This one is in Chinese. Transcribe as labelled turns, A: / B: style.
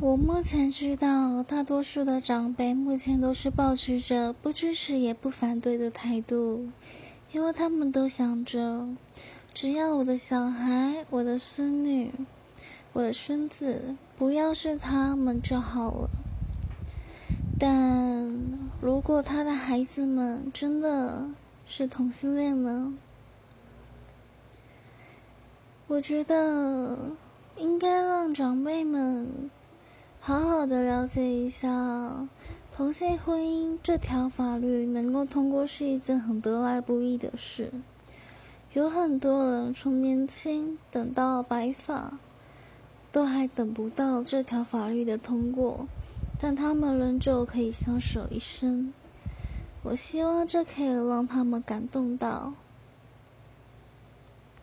A: 我目前知道，大多数的长辈目前都是保持着不支持也不反对的态度，因为他们都想着，只要我的小孩、我的孙女、我的孙子不要是他们就好了。但如果他的孩子们真的是同性恋呢？我觉得应该让长辈们。好好的了解一下同性婚姻这条法律能够通过是一件很得来不易的事。有很多人从年轻等到白发，都还等不到这条法律的通过，但他们仍旧可以相守一生。我希望这可以让他们感动到。